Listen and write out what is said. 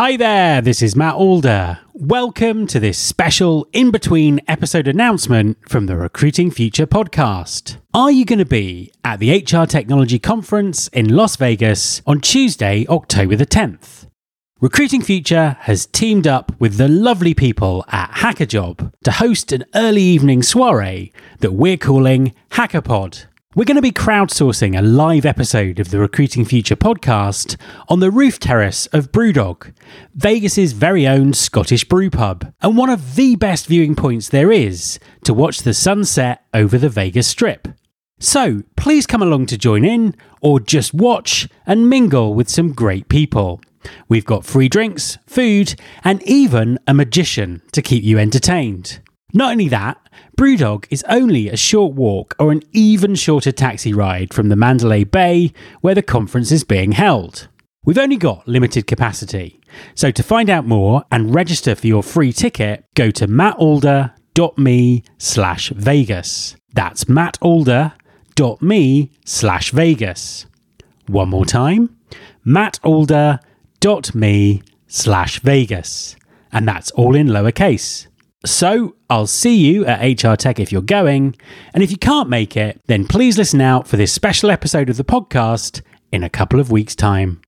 Hi there, this is Matt Alder. Welcome to this special in between episode announcement from the Recruiting Future podcast. Are you going to be at the HR Technology Conference in Las Vegas on Tuesday, October the 10th? Recruiting Future has teamed up with the lovely people at Hackajob to host an early evening soiree that we're calling Hack A Pod. We're going to be crowdsourcing a live episode of the Recruiting Future podcast on the roof terrace of Brewdog, Vegas's very own Scottish brew pub, and one of the best viewing points there is to watch the sunset over the Vegas Strip. So please come along to join in, or just watch and mingle with some great people. We've got free drinks, food, and even a magician to keep you entertained. Not only that, Brewdog is only a short walk or an even shorter taxi ride from the Mandalay Bay where the conference is being held. We've only got limited capacity, so to find out more and register for your free ticket, go to mattalder.me slash Vegas. That's mattalder.me slash Vegas. One more time, mattalder.me slash Vegas. And that's all in lowercase. So I'll see you at HR Tech if you're going. And if you can't make it, then please listen out for this special episode of the podcast in a couple of weeks' time.